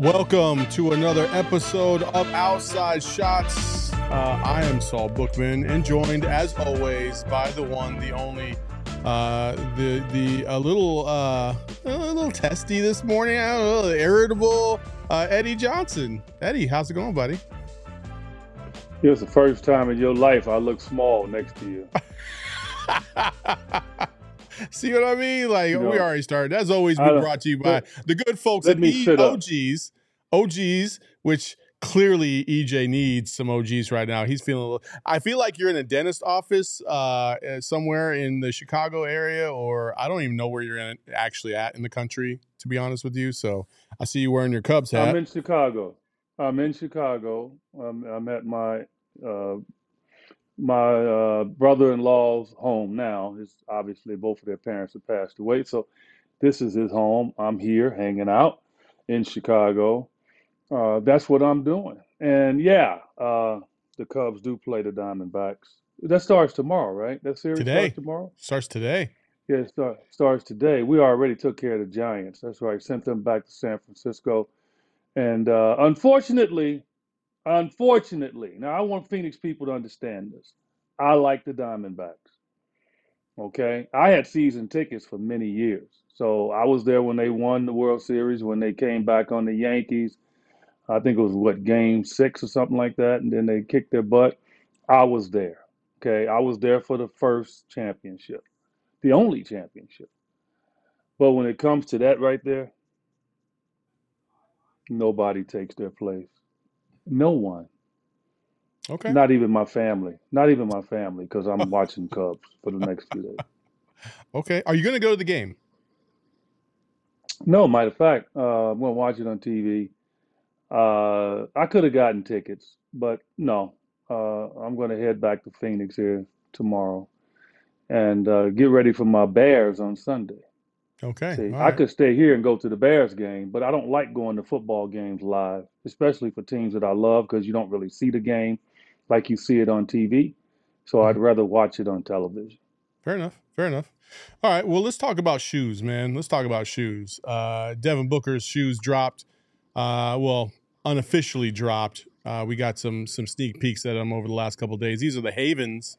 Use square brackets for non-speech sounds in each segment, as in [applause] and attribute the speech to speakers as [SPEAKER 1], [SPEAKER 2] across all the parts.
[SPEAKER 1] Welcome to another episode of Outside Shots. Uh, I am Saul Bookman and joined, as always, by the one, the only, uh, the the a little uh, a little testy this morning, a little irritable, uh, Eddie Johnson. Eddie, how's it going, buddy?
[SPEAKER 2] It was the first time in your life I look small next to you. [laughs]
[SPEAKER 1] See what I mean? Like
[SPEAKER 2] You know,
[SPEAKER 1] we already started. That's always,
[SPEAKER 2] been
[SPEAKER 1] brought to you by the good folks at e-
[SPEAKER 2] up.
[SPEAKER 1] OGeez. Which clearly EJ needs some OGeez right now. He's feeling a little. I feel like you're in a dentist office uh, uh, somewhere in the Chicago area, or I don't even know where you're in, actually at in the country. To be honest with you, so I see you wearing your Cubs hat.
[SPEAKER 2] I'm in Chicago. I'm in Chicago. I'm, I'm at my uh, my uh, brother-in-law's home now. His obviously both of their parents have passed away, so this is his home. I'm here hanging out in Chicago. Uh, that's what I'm doing. And yeah, uh, the Cubs do play the Diamondbacks. That starts tomorrow, right? That series
[SPEAKER 1] Today.
[SPEAKER 2] starts tomorrow.
[SPEAKER 1] Starts today.
[SPEAKER 2] Yeah, it start, starts today. We already took care of the Giants. That's right. Sent them back to San Francisco. And uh, unfortunately, unfortunately, now I want Phoenix people to understand this. I like the Diamondbacks. Okay. I had season tickets for many years. So I was there when they won the World Series, when they came back on the Yankees. I think it was what, game six or something like that. And then they kicked their butt. I was there. Okay. I was there for the first championship the only championship. But when it comes to that right there, nobody takes their place. No one.
[SPEAKER 1] Okay.
[SPEAKER 2] Not even my family. Not even my family, because I'm watching [laughs] Cubs for the next few days.
[SPEAKER 1] Okay. Are you going to go to the game?
[SPEAKER 2] No, matter of fact, uh, I'm going to watch it on TV. Uh, I could have gotten tickets, but no. Uh, I'm going to head back to Phoenix here tomorrow and uh, get ready for my Bears on Sunday.
[SPEAKER 1] Okay.
[SPEAKER 2] See, I
[SPEAKER 1] right.
[SPEAKER 2] could stay here and go to the Bears game, but I don't like going to football games live, especially for teams that I love because you don't really see the game like you see it on TV. So I'd
[SPEAKER 1] Mhm.
[SPEAKER 2] rather watch it on television.
[SPEAKER 1] Fair enough. Fair enough. All right. Well, let's talk about shoes, man. Let's talk about shoes. Uh, Devin Booker's shoes dropped. Uh, well, unofficially dropped. Uh, we got some some sneak peeks at them over the last couple days. These are the Havens,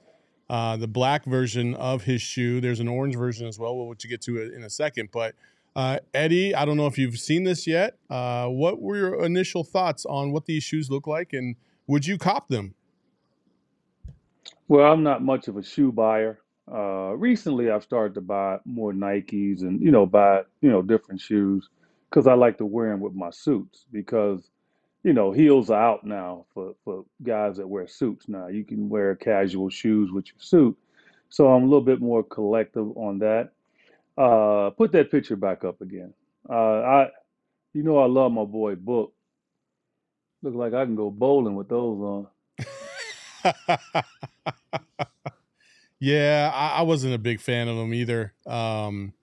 [SPEAKER 1] uh, the black version of his shoe. There's an orange version as well, which you get to in a second. But uh, Eddie, I don't know if you've seen this yet. Uh, what were your initial thoughts on what these shoes look like, and would you cop them?
[SPEAKER 2] Well, I'm not much of a shoe buyer. Uh, recently, I've started to buy more Nikes and, you know, buy, you know, different shoes because I like to wear them with my suits because, you know, heels are out now for, for guys that wear suits now. You can wear casual shoes with your suit. So I'm a little bit more collective on that. Uh, put that picture back up again. Uh, I, you know, I love my boy Book. Look like I can go bowling with those on. [laughs]
[SPEAKER 1] yeah, I, I wasn't a big fan of them either. Um,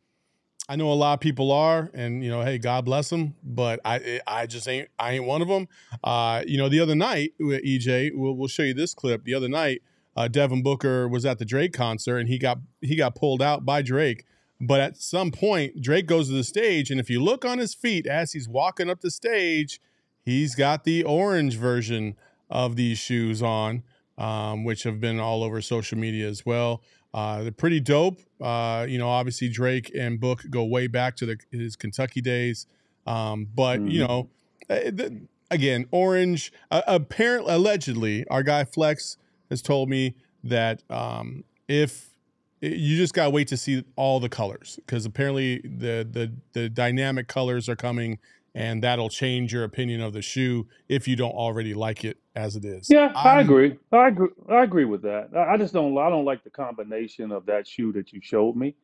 [SPEAKER 1] I know a lot of people are, and you know, hey, God bless them, but I I just ain't I ain't one of them. Uh, you know, the other night, EJ, we'll, we'll show you this clip. The other night, uh, Devin Booker was at the Drake concert, and he got he got pulled out by Drake. But at some point, Drake goes to the stage, and if you look on his feet as he's walking up the stage, he's got the orange version of these shoes on, um, which have been all over social media as well. Uh, they're pretty dope. Uh, you know, obviously Drake and Book go way back to the, his Kentucky days. Um, but you
[SPEAKER 2] Mhm.
[SPEAKER 1] know, uh, the, again, orange. Uh, apparently, allegedly, our guy Flex has told me that um, if you just gotta wait to see all the colors because apparently the the the dynamic colors are coming and that'll change your opinion of the shoe if you don't already like it as it is.
[SPEAKER 2] Yeah, I
[SPEAKER 1] I'm
[SPEAKER 2] agree. I agree. I agree with that. I I just don't. I don't like the combination of that shoe that you showed me.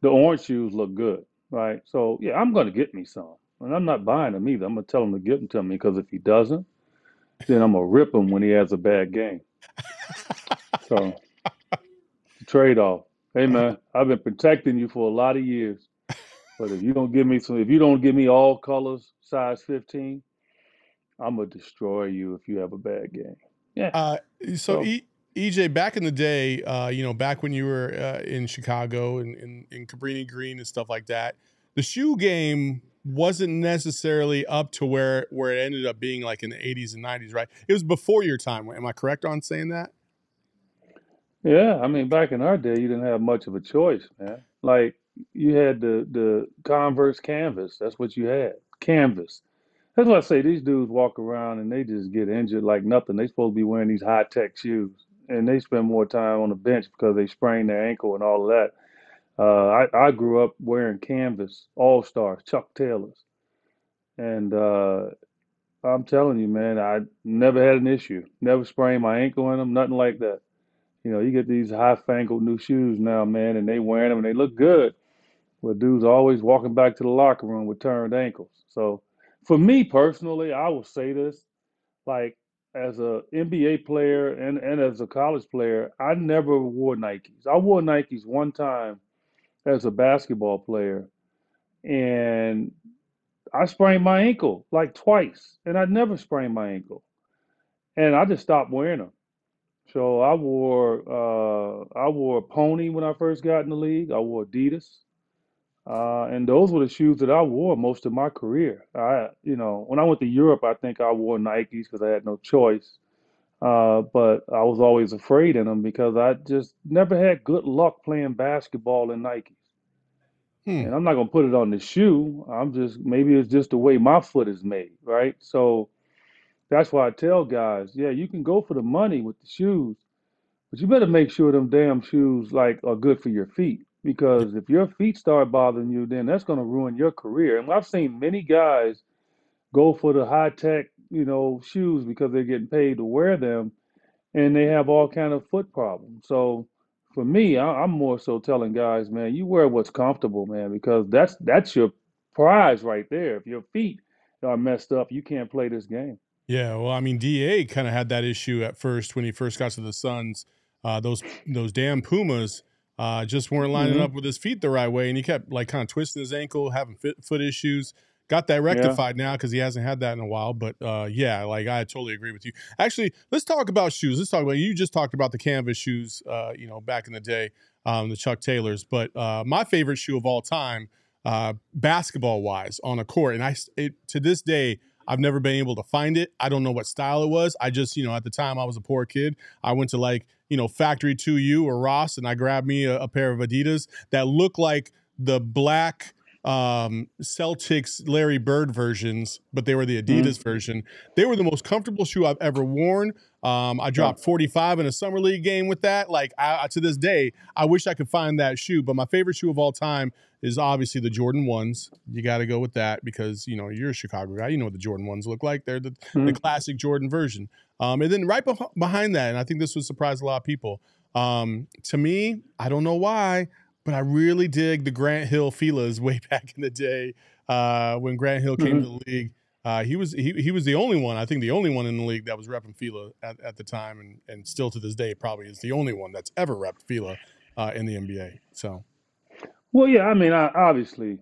[SPEAKER 2] The orange shoes look good, right? So yeah, I'm gonna get me some, and I'm not buying them either. I'm gonna tell him to get them to me because if he doesn't, then I'm gonna rip him when he has a bad game. So [laughs] trade off. Hey man, I've been protecting you for a lot of years, but if you don't give me some, if you don't give me all colors, size 15, I'm gonna destroy you if you have a bad game. Yeah.
[SPEAKER 1] Uh, so
[SPEAKER 2] So
[SPEAKER 1] e, EJ, back in the day, uh, you know, back when you were uh, in Chicago and in, in Cabrini Green and stuff like that, the shoe game wasn't necessarily up to where where it ended up being like in the 80s and 90s, right? It was before your time. Am I correct on saying that?
[SPEAKER 2] yeah, I mean, back in our day, you didn't have much of a choice, man. Like you had the the Converse canvas. That's what you had. Canvas. That's why I say these dudes walk around and they just get injured like nothing. They supposed to be wearing these high tech shoes, and they spend more time on the bench because they sprain their ankle and all of that. Uh, I I grew up wearing canvas All Stars, Chuck Taylors, and uh, I'm telling you, man, I never had an issue. Never sprained my ankle in them, nothing like that. You know, you get these high fangled new shoes now, man, and they wearing them and they look good. But dudes always walking back to the locker room with turned ankles. So for me personally, I will say this, like as a NBA player and, and as a college player, I never wore Nikes. I wore Nikes one time as a basketball player and I sprained my ankle like twice, and I never sprained my ankle, and I just stopped wearing them. So I wore uh, I wore Pony when I first got in the league. I wore Adidas, uh, and those were the shoes that I wore most of my career. I, you know, when I went to Europe, I think I wore Nikes because I had no choice. Uh, but I was always afraid in them because I just never had good luck playing basketball in Nikes.
[SPEAKER 1] Hmm.
[SPEAKER 2] And I'm not gonna put it on the shoe. I'm just maybe it's just the way my foot is made, right? So that's why I tell guys, yeah, you can go for the money with the shoes, but you better make sure them damn shoes like are good for your feet. Because if your feet start bothering you, then that's gonna ruin your career. And I've seen many guys go for the high tech, you know, shoes because they're getting paid to wear them and they have all kind of foot problems. So for me, I, I'm more so telling guys, man, you wear what's comfortable, man, because that's that's your prize right there. If your feet are messed up, you can't play this game.
[SPEAKER 1] Yeah, well, I mean, Da kind of had that issue at first when he first got to the Suns. Uh, those those damn Pumas uh, just weren't lining
[SPEAKER 2] hmm
[SPEAKER 1] up with his feet the right way, and he kept like kind of twisting his ankle, having fit, foot issues. Got that
[SPEAKER 2] Yeah.
[SPEAKER 1] rectified now because he hasn't had that in a while. But uh, yeah, like I totally agree with you. Actually, let's talk about shoes. Let's talk about you just talked about the canvas shoes. Uh, you know, back in the day, um, the Chuck Taylors. But uh, my favorite shoe of all time, uh, basketball wise, on a court, and I it, to this day. I've never been able to find it. I don't know what style it was. I just, you know, at the time I was a poor kid. I went to like, you know, Factory 2U or Ross and I grabbed me a, a pair of Adidas that look like the black um Celtics Larry Bird versions, but they were the
[SPEAKER 2] hmm
[SPEAKER 1] Adidas version. They were the most comfortable shoe I've ever worn. Um, I dropped 45 in a summer league game with that. Like I, to this day, I wish I could find that shoe. But my favorite shoe of all time is obviously the Jordan ones. You got to go with that because you know you're a Chicago guy. You know what the Jordan ones look like. They're the the
[SPEAKER 2] hmm
[SPEAKER 1] classic Jordan version. Um, and then right beh- behind that, and I think this would surprise a lot of people. Um, to me, I don't know why, but I really dig the Grant Hill Filas way [laughs] back in the day uh, when Grant Hill came to
[SPEAKER 2] hmm
[SPEAKER 1] the league. Uh, he was he, he was the only one, I think, the only one in the league that was repping Fila at, at the time, and and still to this day probably is the only one that's ever repped Fila uh, in the NBA. So
[SPEAKER 2] Well, yeah, I mean, I, obviously,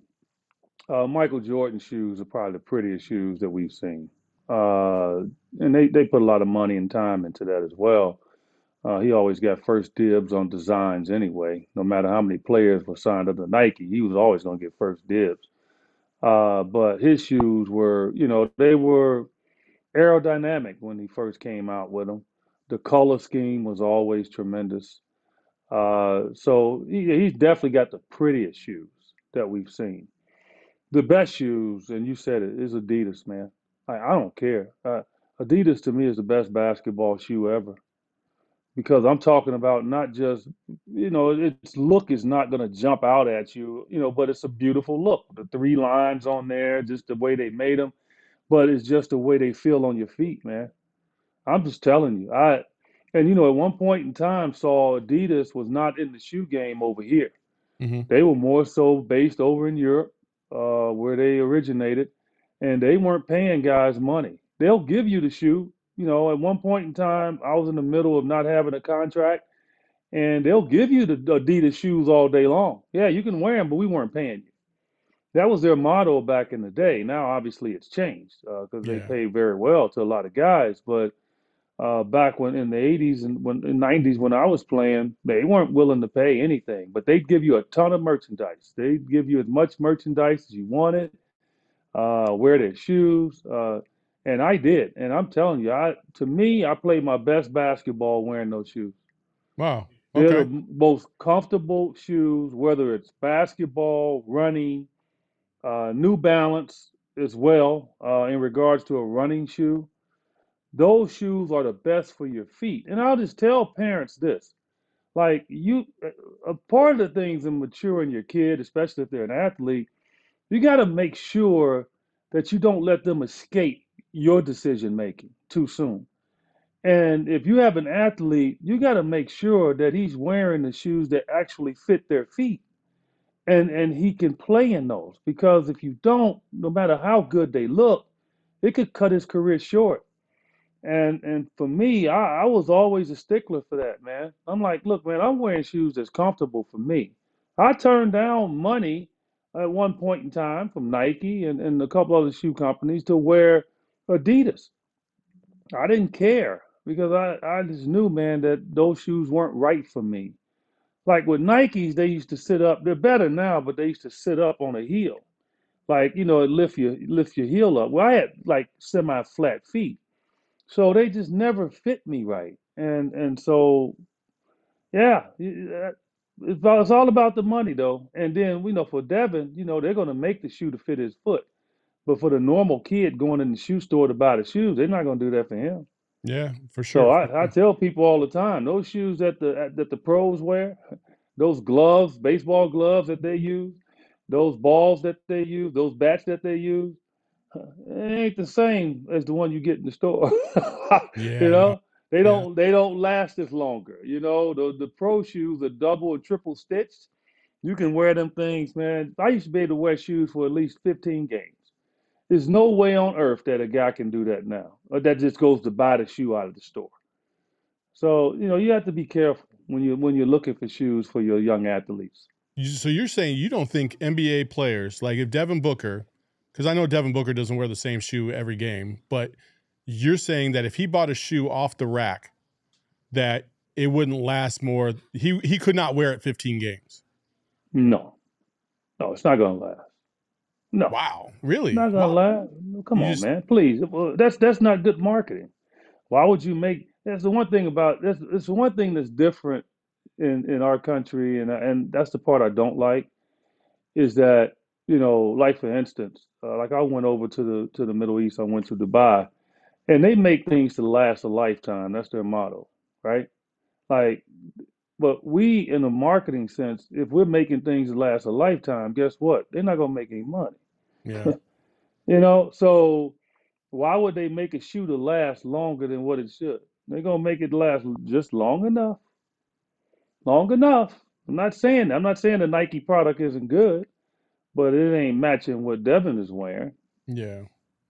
[SPEAKER 2] uh, Michael Jordan shoes are probably the prettiest shoes that we've seen, uh, and they they put a lot of money and time into that as well. Uh, he always got first dibs on designs anyway. No matter how many players were signed up to Nike, he was always going to get first dibs. Uh, but his shoes were, you know, they were aerodynamic when he first came out with them. The color scheme was always tremendous. Uh, so he, he's definitely got the prettiest shoes that we've seen. The best shoes, and you said it, is Adidas, man. I, I don't care. Uh, Adidas to me is the best basketball shoe ever because I'm talking about not just, you know, its look is not going to jump out at you, you know, but it's a beautiful look. The three lines on there, just the way they made them, but it's just the way they feel on your feet, man. I'm just telling you. I and you know, at one point in time, Saul Adidas was not in the shoe game over here.
[SPEAKER 1] hmm
[SPEAKER 2] They were more so based over in Europe, uh, where they originated, and they weren't paying guys money. They'll give you the shoe. You know, at one point in time, I was in the middle of not having a contract, and they'll give you the Adidas shoes all day long. Yeah, you can wear them, but we weren't paying you. That was their motto back in the day. Now, obviously, it's changed because they
[SPEAKER 1] Yeah.
[SPEAKER 2] pay very well to a lot of guys. But uh, back when in the 80s and when in 90s when I was playing, they weren't willing to pay anything, but they'd give you a ton of merchandise. They'd give you as much merchandise as you wanted, uh, wear their shoes, uh, and I did. And I'm telling you, I to me, I played my best basketball wearing those shoes.
[SPEAKER 1] Wow.
[SPEAKER 2] They're the most comfortable shoes, whether it's basketball, running, uh, New Balance as well, uh, in regards to a running shoe. Those shoes are the best for your feet. And I'll just tell parents this like, you, a part of the things in maturing your kid, especially if they're an athlete, you got to make sure that you don't let them escape your decision making too soon. And if you have an athlete, you got to make sure that he's wearing the shoes that actually fit their feet and and he can play in those because if you don't, no matter how good they look, it could cut his career short. And and for me, I, I was always a stickler for that, man. I'm like, look, man, I'm wearing shoes that's comfortable for me. I turned down money at one point in time from Nike and, and a couple other shoe companies to wear Adidas. I didn't care because I, I just knew, man, that those shoes weren't right for me. Like with Nikes, they used to sit up. They're better now, but they used to sit up on a heel. Like, you know, it lift your lift your heel up. Well, I had like semi-flat feet. So they just never fit me right. And and so yeah, that- uh, it's all, it's all about the money though. And then we know for Devin, you know, they're gonna make the shoe to fit his foot. But for the normal kid going in the shoe store to buy the shoes, they're not gonna do that for him.
[SPEAKER 1] Yeah, for sure. for
[SPEAKER 2] I, I tell people all the time, those shoes that the that the pros wear, [laughs] those gloves, baseball gloves that they use, those balls that they use, those bats that they use, [laughs] it ain't the same as the one you get in the store. [laughs]
[SPEAKER 1] Yeah.
[SPEAKER 2] You know, they don't they don't last as longer. You know, the the pro shoes are double or triple stitched. You can wear them things, man. I used to be able to wear shoes for at least 15 games. There's no way on earth that a guy can do that now. Or that just goes to buy the shoe out of the store. So, you know, you have to be careful when you when you're looking for shoes for your young athletes.
[SPEAKER 1] So you're saying you don't think NBA players, like if Devin Booker, because I know Devin Booker doesn't wear the same shoe every game, but you're saying that if he bought a shoe off the rack, that it wouldn't last more. He he could not wear it 15 games.
[SPEAKER 2] No. No, it's not gonna last. No.
[SPEAKER 1] Wow, really?
[SPEAKER 2] Not gonna
[SPEAKER 1] Wow.
[SPEAKER 2] No, Come
[SPEAKER 1] You
[SPEAKER 2] on,
[SPEAKER 1] just
[SPEAKER 2] man. Please. Well, That's that's not good marketing. Why would you make that's the one thing about that's it's the one thing that's different in in our country and and that's the part I don't like is that you know like for instance uh, like I went over to the to the Middle East I went to Dubai and they make things to last a lifetime that's their motto right like but we in a marketing sense if we're making things last a lifetime guess what they're not going to make any money
[SPEAKER 1] Yeah. [laughs]
[SPEAKER 2] you know so why would they make a shoe to last longer than what it should they're going to make it last just long enough long enough. I'm not saying. I'm not saying the Nike product isn't good, but it ain't matching what Devin is wearing.
[SPEAKER 1] Yeah.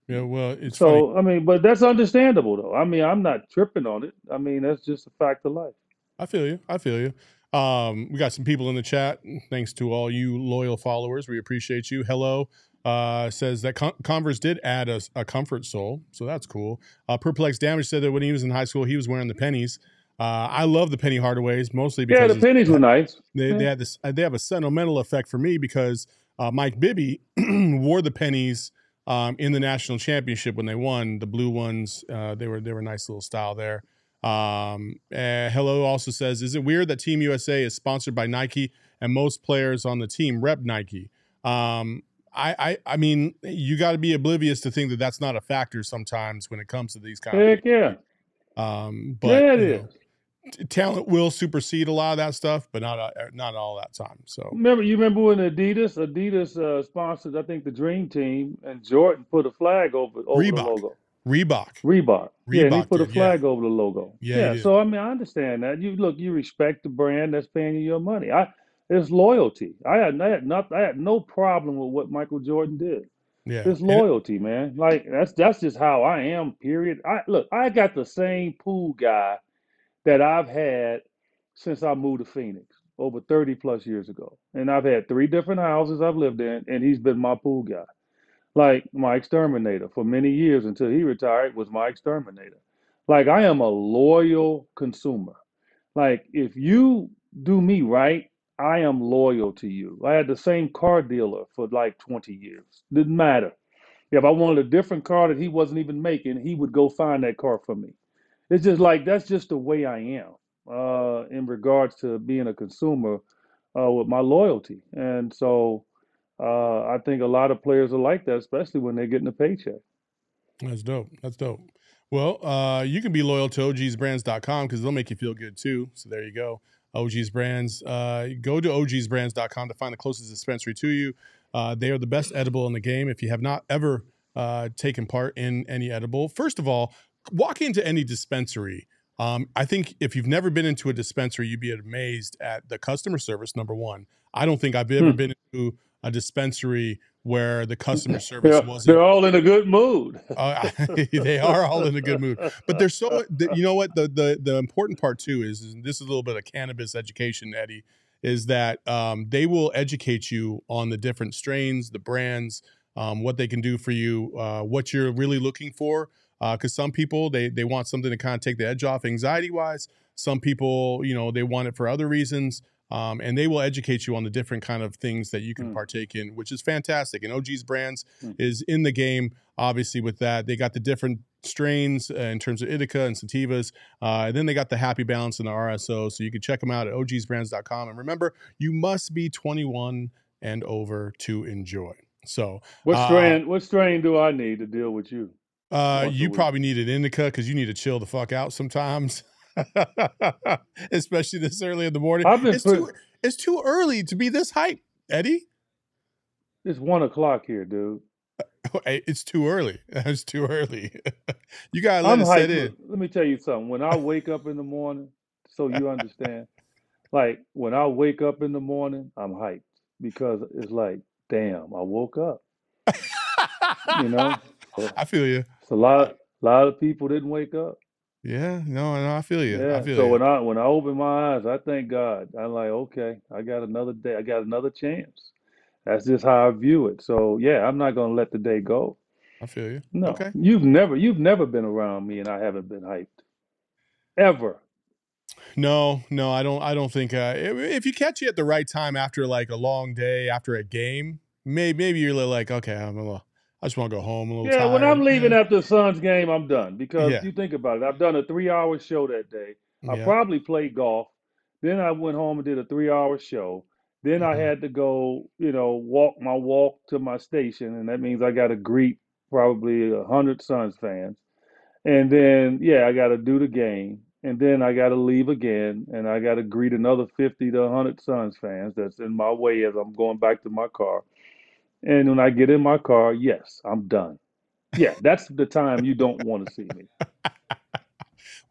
[SPEAKER 1] Yeah. Well, it's funny.
[SPEAKER 2] So I mean, but that's understandable though. I mean, I'm not tripping on it. I mean, that's just a fact of life.
[SPEAKER 1] I feel you. I feel you. Um, we got some people in the chat. Thanks to all you loyal followers. We appreciate you. Hello uh, says that Con- Converse did add a, a comfort sole, so that's cool. Uh, Perplex Damage said that when he was in high school, he was wearing the pennies. Uh, I love the penny Hardaways mostly because Yeah,
[SPEAKER 2] the pennies were [laughs] nice.
[SPEAKER 1] they, they had this. They have a sentimental effect for me because uh, Mike Bibby [clears throat] wore the pennies um, in the national championship when they won the blue ones. Uh, they were they were a nice little style there. Um, uh, Hello also says, is it weird that Team USA is sponsored by Nike and most players on the team rep Nike? Um, I, I, I mean, you got to be oblivious to think that that's not a factor sometimes when it comes to these kind of
[SPEAKER 2] Heck yeah.
[SPEAKER 1] Um, but
[SPEAKER 2] Yeah, it
[SPEAKER 1] you
[SPEAKER 2] is.
[SPEAKER 1] know, t- talent will supersede a lot of that stuff, but not uh, not all that time. So
[SPEAKER 2] Remember, you remember when Adidas, Adidas uh, sponsored, I think, the Dream Team, and Jordan put a flag over over the logo.
[SPEAKER 1] Reebok,
[SPEAKER 2] Reebok. Yeah, and he
[SPEAKER 1] Reebok
[SPEAKER 2] put a
[SPEAKER 1] did, yeah,
[SPEAKER 2] flag over the logo.
[SPEAKER 1] yeah,
[SPEAKER 2] Yeah, so I mean, I understand that. You look, you respect the brand that's paying you your money. I it's loyalty. I had, I had not, I had no problem with what Michael Jordan did.
[SPEAKER 1] Yeah,
[SPEAKER 2] It's
[SPEAKER 1] and it,
[SPEAKER 2] loyalty, man. Like that's that's just how I am. Period. I look, I got the same pool guy that I've had since I moved to Phoenix over 30 plus years ago. And I've had three different houses I've lived in, and he's been my pool guy. Like my exterminator for many years until he retired was my exterminator. Like I am a loyal consumer. Like if you do me right, I am loyal to you. I had the same car dealer for like 20 years. Didn't matter. If I wanted a different car that he wasn't even making, he would go find that car for me. It's just like that's just the way I am uh, in regards to being a consumer uh, with my loyalty. And so uh, I think a lot of players are like that, especially when they're getting a paycheck.
[SPEAKER 1] that's dope. That's dope. Well, uh, you can be loyal to ogeezbrands.com because they'll make you feel good too. So there you go. OGeez Brands. Uh, go to ogeezbrands.com to find the closest dispensary to you. Uh, they are the best edible in the game. If you have not ever uh, taken part in any edible, first of all, walk into any dispensary. Um, I think if you've never been into a dispensary, you'd be amazed at the customer service. Number one, I don't think I've ever
[SPEAKER 2] Hmm.
[SPEAKER 1] been into a dispensary where the customer [laughs] service
[SPEAKER 2] They're,
[SPEAKER 1] wasn't
[SPEAKER 2] they're all in a good mood. [laughs]
[SPEAKER 1] uh, [laughs] they are all in a good mood, but they're so. You know what? The the the important part too is, is this is a little bit of cannabis education, Eddie. Is that um, they will educate you on the different strains, the brands, um, what they can do for you, uh, what you're really looking for. Because some people they they want something to kind of take the edge off anxiety wise. Some people, you know, they want it for other reasons. Um, and they will educate you on the different kind of things that you can
[SPEAKER 2] Hmm.
[SPEAKER 1] partake in, which is fantastic. And OGeez Brands
[SPEAKER 2] Hmm.
[SPEAKER 1] is in the game, obviously, with that. They got the different strains uh, in terms of indica and sativas. Uh, and then they got the Happy Balance and the RSO. So you can check them out at ogeezbrands.com. And remember, you must be 21 and over to enjoy. So
[SPEAKER 2] What
[SPEAKER 1] uh,
[SPEAKER 2] strain? What strain do I need to deal with you
[SPEAKER 1] uh, you probably need an indica because you need to chill the fuck out sometimes. [laughs] [laughs] Especially this early in the morning. It's
[SPEAKER 2] put.
[SPEAKER 1] too it's too early to be this hype, Eddie.
[SPEAKER 2] It's one o'clock here, dude. [laughs]
[SPEAKER 1] It's too early. [laughs] It's too early. you gotta let
[SPEAKER 2] I'm
[SPEAKER 1] it set in.
[SPEAKER 2] Let me tell you something. When I wake up in the morning, so you understand, like when I wake up in the morning, I'm hyped because it's like, damn, I woke up. You know,
[SPEAKER 1] I feel you.
[SPEAKER 2] it's a lot. A lot of people didn't wake up.
[SPEAKER 1] Yeah, no, no, I feel you. I
[SPEAKER 2] Yeah.
[SPEAKER 1] feel
[SPEAKER 2] So
[SPEAKER 1] you.
[SPEAKER 2] when I when I open my eyes, I thank God. I'm like, okay, I got another day. I got another chance. That's just how I view it. So yeah, I'm not gonna let the day go.
[SPEAKER 1] I feel you.
[SPEAKER 2] No,
[SPEAKER 1] Okay.
[SPEAKER 2] you've never you've never been around me and I haven't been hyped ever.
[SPEAKER 1] No, no, I don't. I don't think. Uh, if if you catch you at the right time after like a long day, after a game, maybe maybe you're like, okay, I'm a little. I just want to go home. A little bit.
[SPEAKER 2] Yeah, when I'm leaving after the Suns game, I'm done because
[SPEAKER 1] yeah,
[SPEAKER 2] you think about it. I've done a three hour show that day. I
[SPEAKER 1] yeah.
[SPEAKER 2] probably played golf. Then I went home and did a three hour show. Then I
[SPEAKER 1] hmm
[SPEAKER 2] had to go, you know, walk my walk to my station, and that means I got to greet probably a hundred Suns fans. And then, yeah, I got to do the game, and then I got to leave again, and I got to greet another fifty to hundred Suns fans that's in my way as I'm going back to my car. And when I get in my car, yes, I'm done. Yeah, that's the time you don't want to see me. [laughs]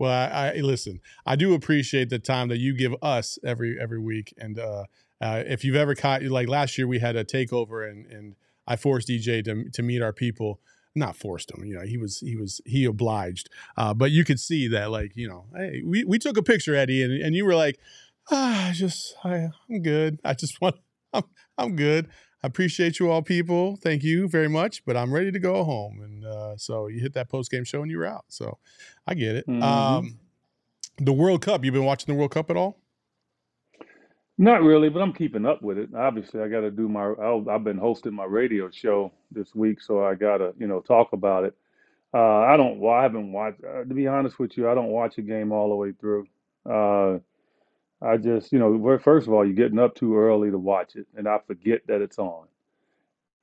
[SPEAKER 1] Well, I, I listen. I do appreciate the time that you give us every every week, and uh, uh, if you've ever caught like last year, we had a takeover, and and I forced EJ to to meet our people. Not forced him, you know. He was he was he obliged, uh, but you could see that, like you know, hey, we we took a picture, Eddie, and and you were like, ah, just I I'm good. I just want [laughs] I'm I'm good. I appreciate you all, people. Thank you very much, but I'm ready to go home. And uh, so you hit that post game show and you were out. So I get it.
[SPEAKER 2] hmm
[SPEAKER 1] Um, the World Cup. You've been watching the World Cup at all?
[SPEAKER 2] Not really, but I'm keeping up with it. Obviously, I got to do my. I'll, I've been hosting my radio show this week, so I got to, you know, talk about it. Uh, I don't. Well, I haven't watched. Uh, to be honest with you, I don't watch a game all the way through. Uh, I just, you know, first of all, you're getting up too early to watch it, and I forget that it's on.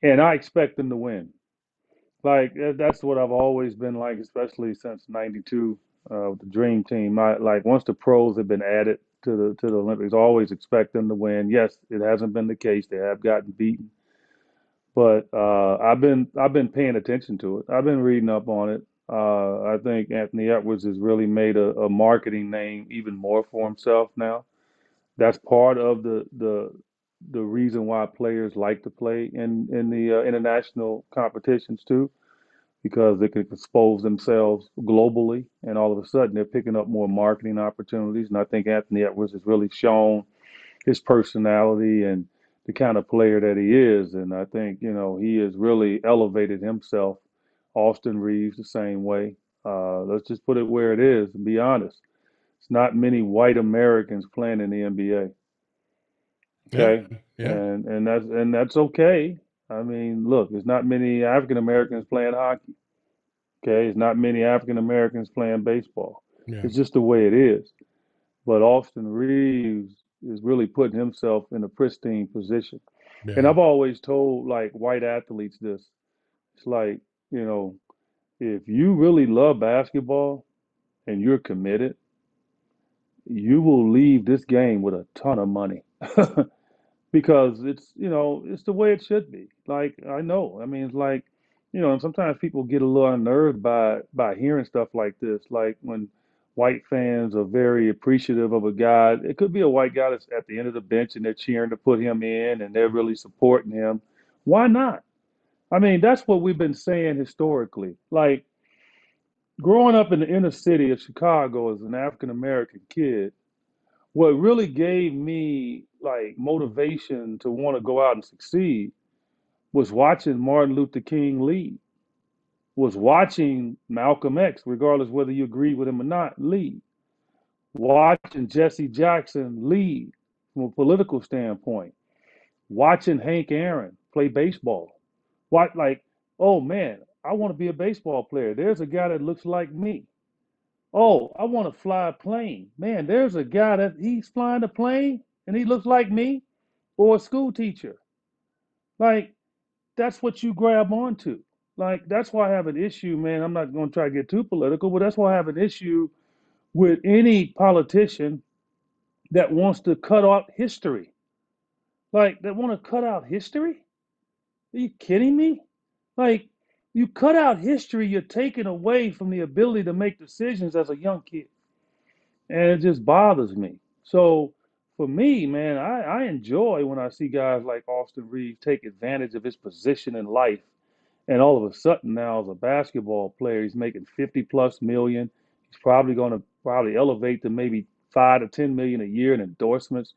[SPEAKER 2] and I expect them to win. Like that's what I've always been like, especially since '92 uh, with the Dream Team. I like once the pros have been added to the to the Olympics, I always expect them to win. Yes, it hasn't been the case; they have gotten beaten, but uh, I've been I've been paying attention to it. I've been reading up on it. Uh, I think Anthony Edwards has really made a, a marketing name even more for himself now. That's part of the the the reason why players like to play in in the uh, international competitions too, because they can expose themselves globally, and all of a sudden they're picking up more marketing opportunities. And I think Anthony Edwards has really shown his personality and the kind of player that he is. And I think you know he has really elevated himself. Austin Reaves the same way. Uh, let's just put it where it is and be honest. It's not many white Americans playing in the NBA. Okay,
[SPEAKER 1] Yeah.
[SPEAKER 2] and and that's and that's okay. I mean, look, there's not many African Americans playing hockey. Okay, there's not many African Americans playing baseball.
[SPEAKER 1] Yeah.
[SPEAKER 2] It's just the way it is. But Austin Reaves is really putting himself in a pristine position. And I've always told like white athletes this. It's like, you know, if you really love basketball and you're committed, you will leave this game with a ton of money. [laughs] because it's you know it's the way it should be. Like i know. I mean it's like you know and sometimes people get a little unnerved by by hearing stuff like this. Like when white fans are very appreciative of a guy it could be a white guy that's at the end of the bench and they're cheering to put him in and they're really supporting him. Why not i mean that's what we've been saying historically like growing up in the inner city of chicago as an african american kid what really gave me like motivation to want to go out and succeed was watching Martin Luther King lead, was watching Malcolm X, regardless whether you agree with him or not, lead, watching Jesse Jackson lead from a political standpoint, watching Hank Aaron play baseball. What like, oh man, I want to be a baseball player. There's a guy that looks like me. Oh, I want to fly a plane. Man, there's a guy that he's flying a plane and he looks like me or a school teacher. Like, that's what you grab onto. Like, that's why I have an issue, man. I'm not going to try to get too political, but that's why I have an issue with any politician that wants to cut out history. Like, that want to cut out history? Are you kidding me? Like, you cut out history, you're taking away from the ability to make decisions as a young kid. And it just bothers me. So for me, man, I, I enjoy when I see guys like Austin Reaves take advantage of his position in life. And all of a sudden now as a basketball player, he's making 50 plus million. He's probably going to probably elevate to maybe five to 10 million a year in endorsements.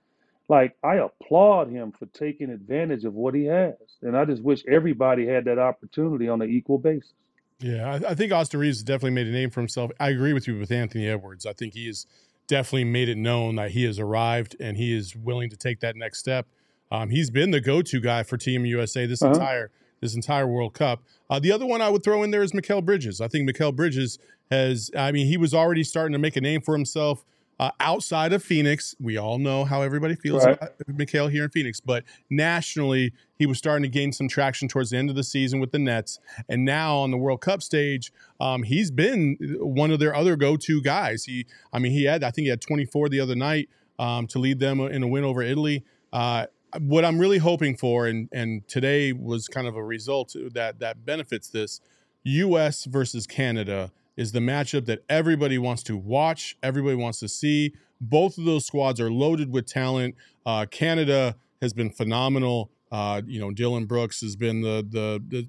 [SPEAKER 2] Like I applaud him for taking advantage of what he has. And I just wish everybody had that opportunity on an equal basis.
[SPEAKER 1] Yeah, I, I think Austin Reaves has definitely made a name for himself. I agree with you with Anthony Edwards. I think he has definitely made it known that he has arrived and he is willing to take that next step. Um, he's been the go-to guy for Team USA this
[SPEAKER 2] Uh-huh.
[SPEAKER 1] entire this entire World Cup. Uh, the other one I would throw in there is Mikal Bridges. I think Mikal Bridges has. I mean, he was already starting to make a name for himself uh, outside of Phoenix. We all know how everybody feels
[SPEAKER 2] Right.
[SPEAKER 1] about Mikal here in Phoenix, but nationally, he was starting to gain some traction towards the end of the season with the Nets. And now on the World Cup stage, um, he's been one of their other go-to guys. He, I mean, he had, I think he had 24 the other night um, to lead them in a win over Italy. Uh, what I'm really hoping for, and and today was kind of a result that that benefits this, U.S. versus Canada is the matchup that everybody wants to watch, everybody wants to see. Both of those squads are loaded with talent. Uh, Canada has been phenomenal. Uh, you know, Dillon Brooks has been the the the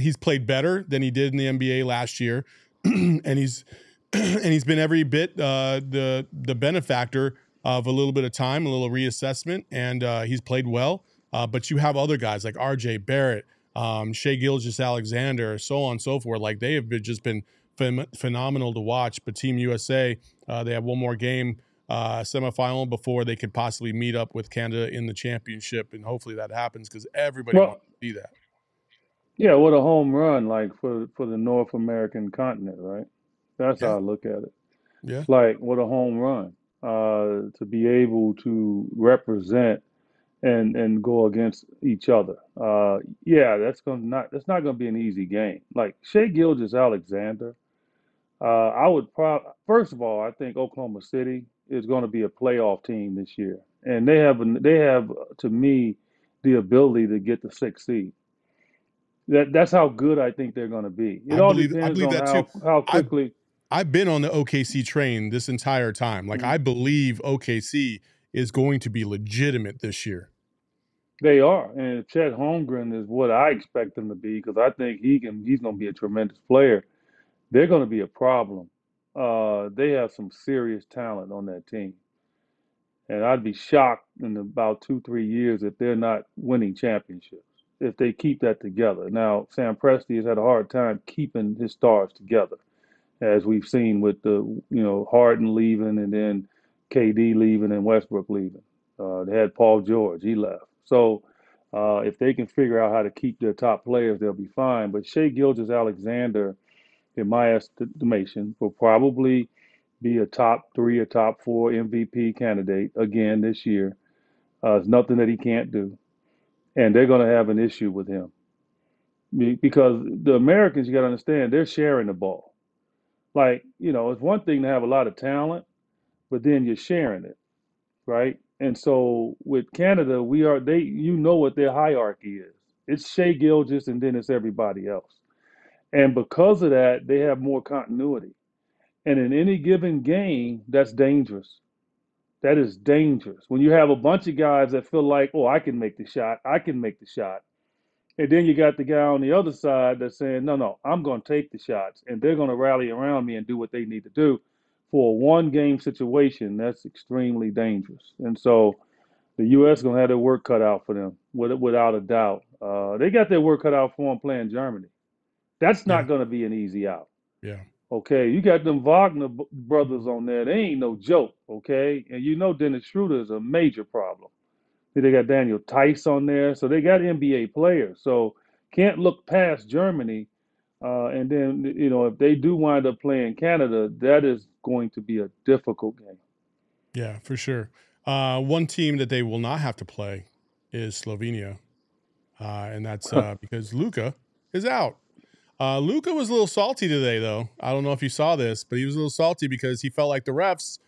[SPEAKER 1] he's played better than he did in the NBA last year, [clears throat] and he's [clears throat] and he's been every bit uh, the the benefactor of a little bit of time, a little reassessment, and uh, he's played well. Uh, but you have other guys like R.J. Barrett, um, Shai Gilgeous-Alexander, so on and so forth. Like they have been, just been phen- phenomenal to watch. But Team USA, uh, they have one more game uh, semifinal before they could possibly meet up with Canada in the championship, and hopefully that happens because everybody
[SPEAKER 2] Well,
[SPEAKER 1] wants to see that.
[SPEAKER 2] yeah, what a home run like for for the North American continent, right? That's
[SPEAKER 1] Yeah,
[SPEAKER 2] how I look at it.
[SPEAKER 1] yeah,
[SPEAKER 2] It's like what a home run uh, to be able to represent and and go against each other. Uh, yeah, that's gonna not that's not gonna be an easy game. Like Shai Gilgeous-Alexander, uh, I would probably first of all, I think Oklahoma City is going to be a playoff team this year, and they have they have to me the ability to get the sixth seed. That that's how good I think they're going to be. It
[SPEAKER 1] I
[SPEAKER 2] all
[SPEAKER 1] believe I
[SPEAKER 2] depends
[SPEAKER 1] believe
[SPEAKER 2] on
[SPEAKER 1] that
[SPEAKER 2] how
[SPEAKER 1] too.
[SPEAKER 2] how
[SPEAKER 1] I
[SPEAKER 2] quickly.
[SPEAKER 1] I've been on the OKC train this entire time. Like
[SPEAKER 2] Mm.
[SPEAKER 1] I believe OKC is going to be legitimate this year.
[SPEAKER 2] They are, and Chet Holmgren is what I expect him to be because I think he can. He's going to be a tremendous player. They're going to be a problem. Uh, they have some serious talent on that team, and I'd be shocked in about two, three years if they're not winning championships. If they keep that together. Now, Sam Presti has had a hard time keeping his stars together, as we've seen with the you know Harden leaving and then KD leaving and Westbrook leaving. Uh, they had Paul George, he left. So uh, if they can figure out how to keep their top players, they'll be fine. But Shai Gilgeous-Alexander, in my estimation, will probably be a top three or top four MVP candidate again this year. Uh, there's nothing that he can't do. And they're going to have an issue with him Be- because the Americans, you got to understand, they're sharing the ball. Like, you know, it's one thing to have a lot of talent, but then you're sharing it, right? And so with Canada, we are they you know what their hierarchy is. It's Shai Gilgeous and then it's everybody else. And because of that, they have more continuity. And in any given game, that's dangerous. That is dangerous. When you have a bunch of guys that feel like, oh, I can make the shot, I can make the shot. And then you got the guy on the other side that's saying, no, no, I'm going to take the shots. And they're going to rally around me and do what they need to do. For a one game situation, that's extremely dangerous. And so the U.S. is going to have their work cut out for them, without a doubt. Uh, they got their work cut out for them playing Germany. That's
[SPEAKER 1] Yeah.
[SPEAKER 2] not going to be an easy out.
[SPEAKER 1] Yeah.
[SPEAKER 2] Okay, you got them Wagner b- brothers on there. They ain't no joke. Okay, and you know Dennis Schroeder is a major problem. They got Daniel Theis on there, so they got NBA players. So can't look past Germany. Uh, and then you know if they do wind up playing Canada, that is going to be a difficult game.
[SPEAKER 1] Yeah, for sure. Uh, one team that they will not have to play is Slovenia, uh, and that's uh, because Luka is out. Uh, Luka was a little salty today, though. I don't know if you saw this, but he was a little salty because he felt like the refs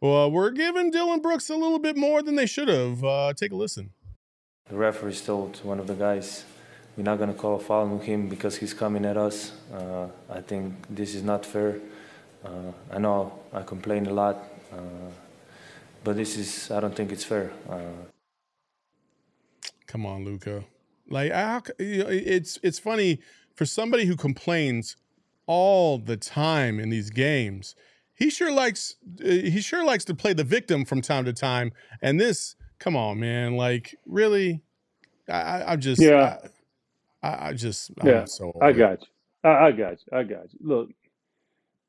[SPEAKER 1] well, were giving Dillon Brooks a little bit more than they should have. Uh, take a listen.
[SPEAKER 3] The referee told one of the guys, "We're not gonna call a foul on him because he's coming at us. Uh, I think this is not fair. Uh, I know I complain a lot, uh, but this is I don't think it's fair." Uh,
[SPEAKER 1] Come on, Luka. Like how, c- you know, it's it's funny for somebody who complains all the time in these games. He sure likes uh, he sure likes to play the victim from time to time. And this, come on, man, like really, I, I'm just
[SPEAKER 2] Yeah.
[SPEAKER 1] I, I just
[SPEAKER 2] Yeah,
[SPEAKER 1] I'm so
[SPEAKER 2] I got you. I, I got you. I got you. Look,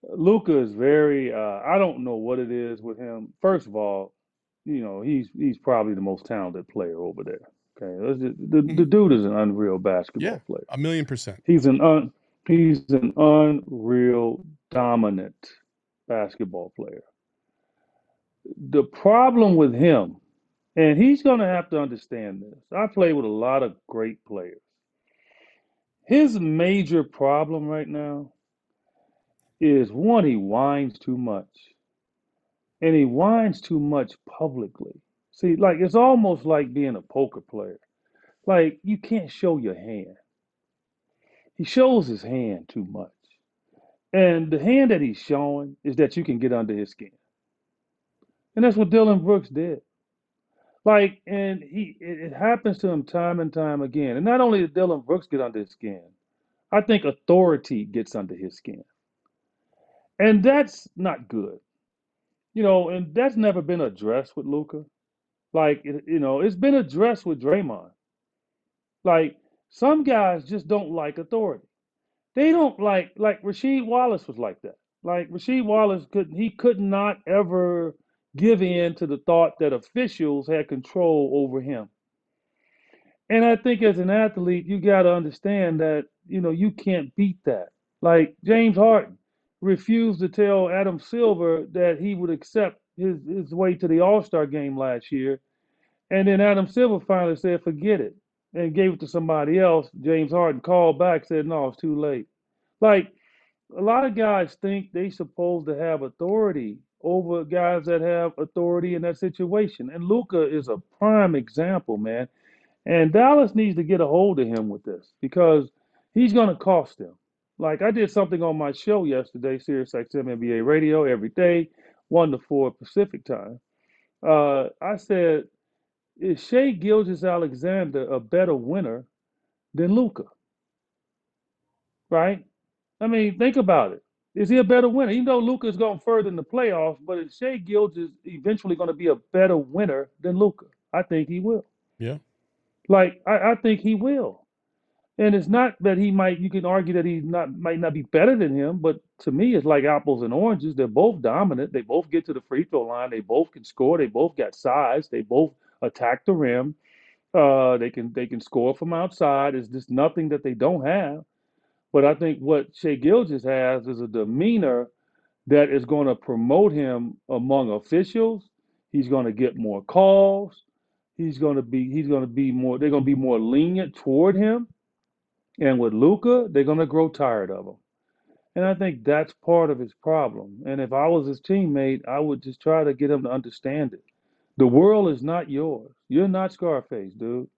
[SPEAKER 2] Luka is very. Uh, I don't know what it is with him. First of all, you know he's he's probably the most talented player over there. Okay, just- the the
[SPEAKER 1] Mhm.
[SPEAKER 2] dude is an unreal
[SPEAKER 1] Yeah,
[SPEAKER 2] basketball player.
[SPEAKER 1] a million percent.
[SPEAKER 2] He's an un he's an unreal dominant basketball player. The problem with him, and he's going to have to understand this. I play with a lot of great players. His major problem right now is one, he whines too much. And he whines too much publicly. See, like it's almost like being a poker player. Like you can't show your hand. He shows his hand too much. And the hand that he's showing is that you can get under his skin. And that's what Dillon Brooks did. Like, and he it, it happens to him time and time again. And not only did Dillon Brooks get under his skin, I think authority gets under his skin. And that's not good. You know, and that's never been addressed with Luka. Like, you know, it's been addressed with Draymond. Like, some guys just don't like authority. They don't like, like Rasheed Wallace was like that. Like Rasheed Wallace couldn't he could not ever give in to the thought that officials had control over him. And I think as an athlete, you got to understand that, you know, you can't beat that. Like James Harden refused to tell Adam Silver that he would accept his, his way to the All Star game last year. And then Adam Silver finally said, forget it, and gave it to somebody else. James Harden called back, said, no, it's too late. Like a lot of guys think they supposed to have authority over guys that have authority in that situation. And Luka is a prime example, man. And Dallas needs to get a hold of him with this because he's going to cost them. Like I did something on my show yesterday, Sirius XM NBA Radio every day, one to four Pacific time. Uh, I said, is Shai Gilgeous-Alexander a better winner than Luka? Right? I mean, think about it. Is he a better winner? Even though Luka's gone further in the playoffs, but is Shai Gilgeous eventually going to be a better winner than Luka? I think he will.
[SPEAKER 1] Yeah.
[SPEAKER 2] Like I, I think he will. And it's not that he might you can argue that he's not might not be better than him, but to me it's like apples and oranges. They're both dominant. They both get to the free throw line. They both can score. They both got size. They both attack the rim. Uh, they can they can score from outside. It's just nothing that they don't have. But I think what Shai Gilgeous has is a demeanor that is going to promote him among officials. He's going to get more calls. He's going to be he's going to be more they're going to be more lenient toward him. And with Luka, they're going to grow tired of him. And I think that's part of his problem. And if I was his teammate, I would just try to get him to understand it. The world is not yours. You're not Scarface, dude.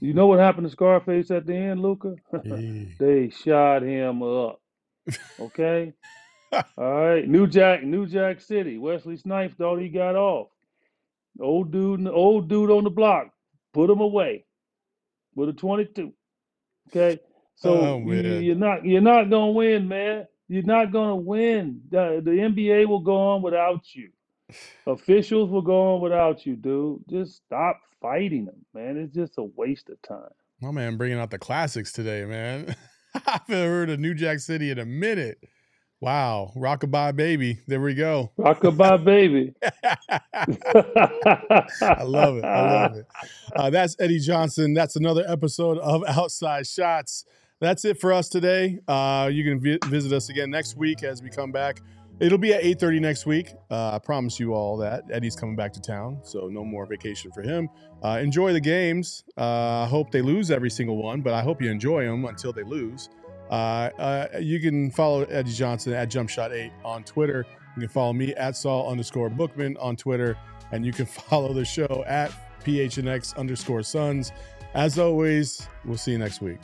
[SPEAKER 2] You know what happened to Scarface at the end,
[SPEAKER 1] Luka? [laughs]
[SPEAKER 2] They shot him up. Okay. All right. New Jack, New Jack City. Wesley Snipes thought he got off. Old dude, old dude on the block. Put him away with a 22. Okay. So
[SPEAKER 1] Oh,
[SPEAKER 2] you,
[SPEAKER 1] man.
[SPEAKER 2] you're not you're not gonna win, man. You're not gonna win. The, the NBA will go on without you. Officials will go on without you, dude. Just stop fighting them, man. It's just a waste of time.
[SPEAKER 1] My man bringing out the classics today, man. [laughs] I haven't heard of New Jack City in a minute. Wow. Rockabye baby. There we go.
[SPEAKER 2] Rockabye baby. [laughs] [laughs]
[SPEAKER 1] I love it. I love it. Uh, that's Eddie Johnson. That's another episode of [laughs] Outside Shots. That's it for us today. Uh, you can vi- visit us again next week as we come back. It'll be at 8.30 next week. Uh, I promise you all that. Eddie's coming back to town, so no more vacation for him. Uh, enjoy the games. Uh, I hope they lose every single one, but I hope you enjoy them until they lose. Uh, uh, you can follow Eddie Johnson at JumpShot8 on Twitter. You can follow me at Saul underscore Bookman on Twitter, and you can [laughs] follow the show at PHNX underscore Suns. As always, we'll see you next week.